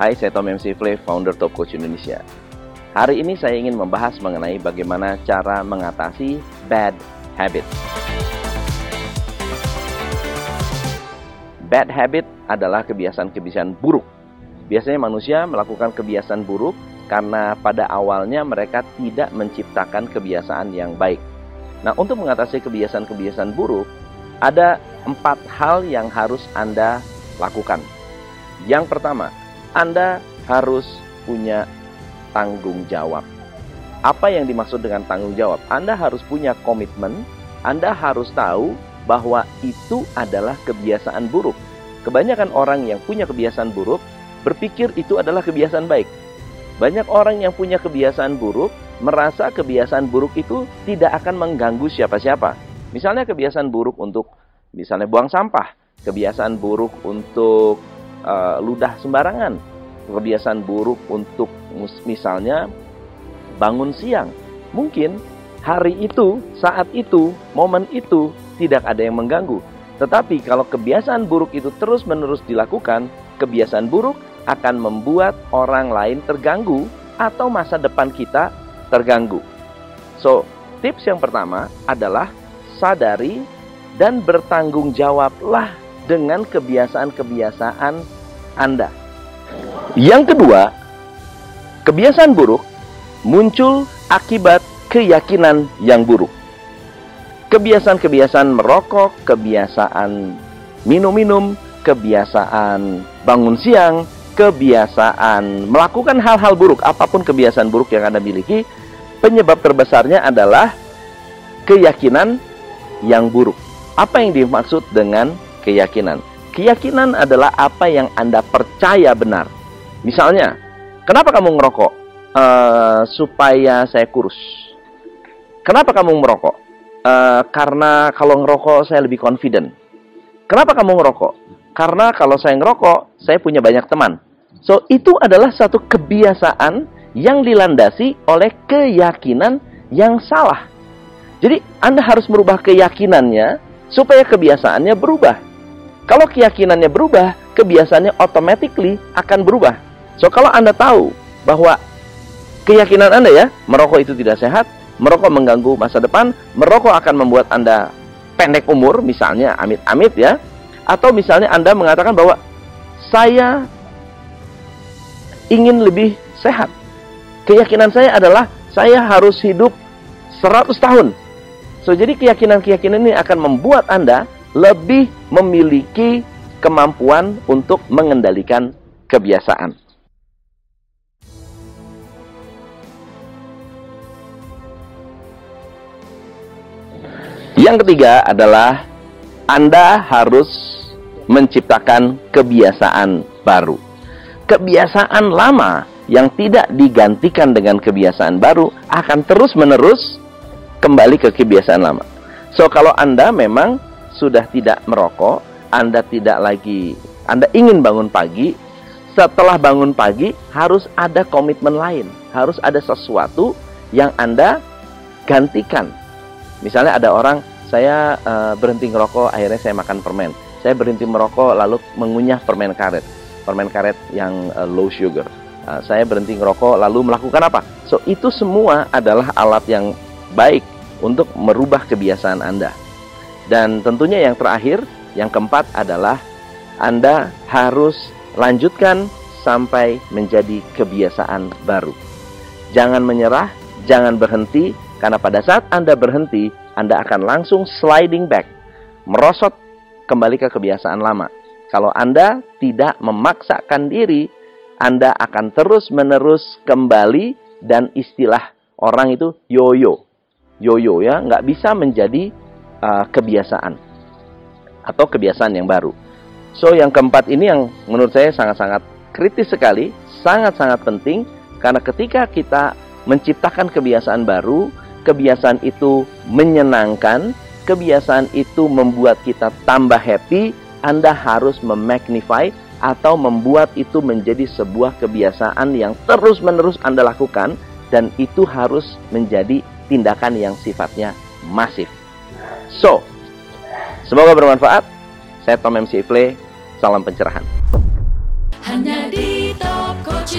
Hai, saya Tom MC Play, founder Top Coach Indonesia. Hari ini saya ingin membahas mengenai bagaimana cara mengatasi bad habit. Bad habit adalah kebiasaan-kebiasaan buruk. Biasanya manusia melakukan kebiasaan buruk karena pada awalnya mereka tidak menciptakan kebiasaan yang baik. Nah, untuk mengatasi kebiasaan-kebiasaan buruk, ada empat hal yang harus Anda lakukan. Yang pertama, anda harus punya tanggung jawab. Apa yang dimaksud dengan tanggung jawab? Anda harus punya komitmen, Anda harus tahu bahwa itu adalah kebiasaan buruk. Kebanyakan orang yang punya kebiasaan buruk berpikir itu adalah kebiasaan baik. Banyak orang yang punya kebiasaan buruk merasa kebiasaan buruk itu tidak akan mengganggu siapa-siapa. Misalnya kebiasaan buruk untuk misalnya buang sampah, kebiasaan buruk untuk uh, ludah sembarangan, kebiasaan buruk untuk misalnya bangun siang. Mungkin hari itu, saat itu, momen itu tidak ada yang mengganggu. Tetapi kalau kebiasaan buruk itu terus-menerus dilakukan, kebiasaan buruk akan membuat orang lain terganggu atau masa depan kita terganggu. So, tips yang pertama adalah sadari dan bertanggung jawablah dengan kebiasaan-kebiasaan Anda. Yang kedua, kebiasaan buruk muncul akibat keyakinan yang buruk. Kebiasaan-kebiasaan merokok, kebiasaan minum-minum, kebiasaan bangun siang, kebiasaan melakukan hal-hal buruk, apa pun kebiasaan buruk yang Anda miliki, penyebab terbesarnya adalah keyakinan yang buruk. Apa yang dimaksud dengan keyakinan. Keyakinan adalah apa yang Anda percaya benar. Misalnya, kenapa kamu ngerokok? Uh, supaya saya kurus. Kenapa kamu merokok? Uh, karena kalau ngerokok saya lebih confident. Kenapa kamu ngerokok? Karena kalau saya ngerokok, saya punya banyak teman. So, itu adalah satu kebiasaan yang dilandasi oleh keyakinan yang salah. Jadi, Anda harus merubah keyakinannya supaya kebiasaannya berubah. Kalau keyakinannya berubah, kebiasaannya automatically akan berubah. So kalau Anda tahu bahwa keyakinan Anda ya, merokok itu tidak sehat, merokok mengganggu masa depan, merokok akan membuat Anda pendek umur misalnya, amit-amit ya. Atau misalnya Anda mengatakan bahwa saya ingin lebih sehat. Keyakinan saya adalah saya harus hidup 100 tahun. So jadi keyakinan-keyakinan ini akan membuat Anda lebih memiliki kemampuan untuk mengendalikan kebiasaan. Yang ketiga adalah Anda harus menciptakan kebiasaan baru. Kebiasaan lama yang tidak digantikan dengan kebiasaan baru akan terus-menerus kembali ke kebiasaan lama. So kalau Anda memang sudah tidak merokok, Anda tidak lagi Anda ingin bangun pagi, setelah bangun pagi harus ada komitmen lain, harus ada sesuatu yang Anda gantikan. Misalnya ada orang saya uh, berhenti merokok, akhirnya saya makan permen. Saya berhenti merokok lalu mengunyah permen karet, permen karet yang uh, low sugar. Uh, saya berhenti merokok lalu melakukan apa? So itu semua adalah alat yang baik untuk merubah kebiasaan Anda. Dan tentunya yang terakhir, yang keempat adalah Anda harus lanjutkan sampai menjadi kebiasaan baru. Jangan menyerah, jangan berhenti, karena pada saat Anda berhenti, Anda akan langsung sliding back, merosot kembali ke kebiasaan lama. Kalau Anda tidak memaksakan diri, Anda akan terus-menerus kembali dan istilah orang itu yoyo. Yoyo ya, nggak bisa menjadi uh, kebiasaan atau kebiasaan yang baru. So yang keempat ini yang menurut saya sangat-sangat kritis sekali, sangat-sangat penting karena ketika kita menciptakan kebiasaan baru, kebiasaan itu menyenangkan, kebiasaan itu membuat kita tambah happy, Anda harus memagnify atau membuat itu menjadi sebuah kebiasaan yang terus-menerus Anda lakukan dan itu harus menjadi tindakan yang sifatnya masif. So, semoga bermanfaat. Saya Tom MC Ifle, salam pencerahan. Hanya di Top Coach